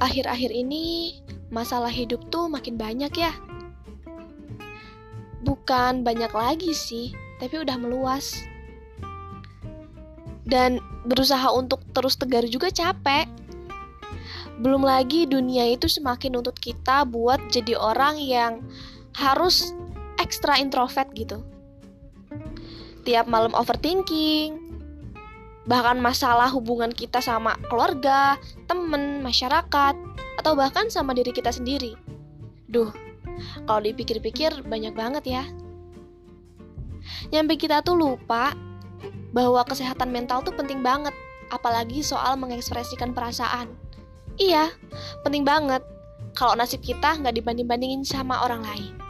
akhir-akhir ini masalah hidup tuh makin banyak ya. Bukan banyak lagi sih, tapi udah meluas. Dan berusaha untuk terus tegar juga capek. Belum lagi dunia itu semakin nuntut kita buat jadi orang yang harus ekstra introvert gitu. Tiap malam overthinking, bahkan masalah hubungan kita sama keluarga, temen, masyarakat, atau bahkan sama diri kita sendiri. Duh, kalau dipikir-pikir banyak banget ya. Nyampe kita tuh lupa bahwa kesehatan mental tuh penting banget, apalagi soal mengekspresikan perasaan. Iya, penting banget kalau nasib kita nggak dibanding-bandingin sama orang lain.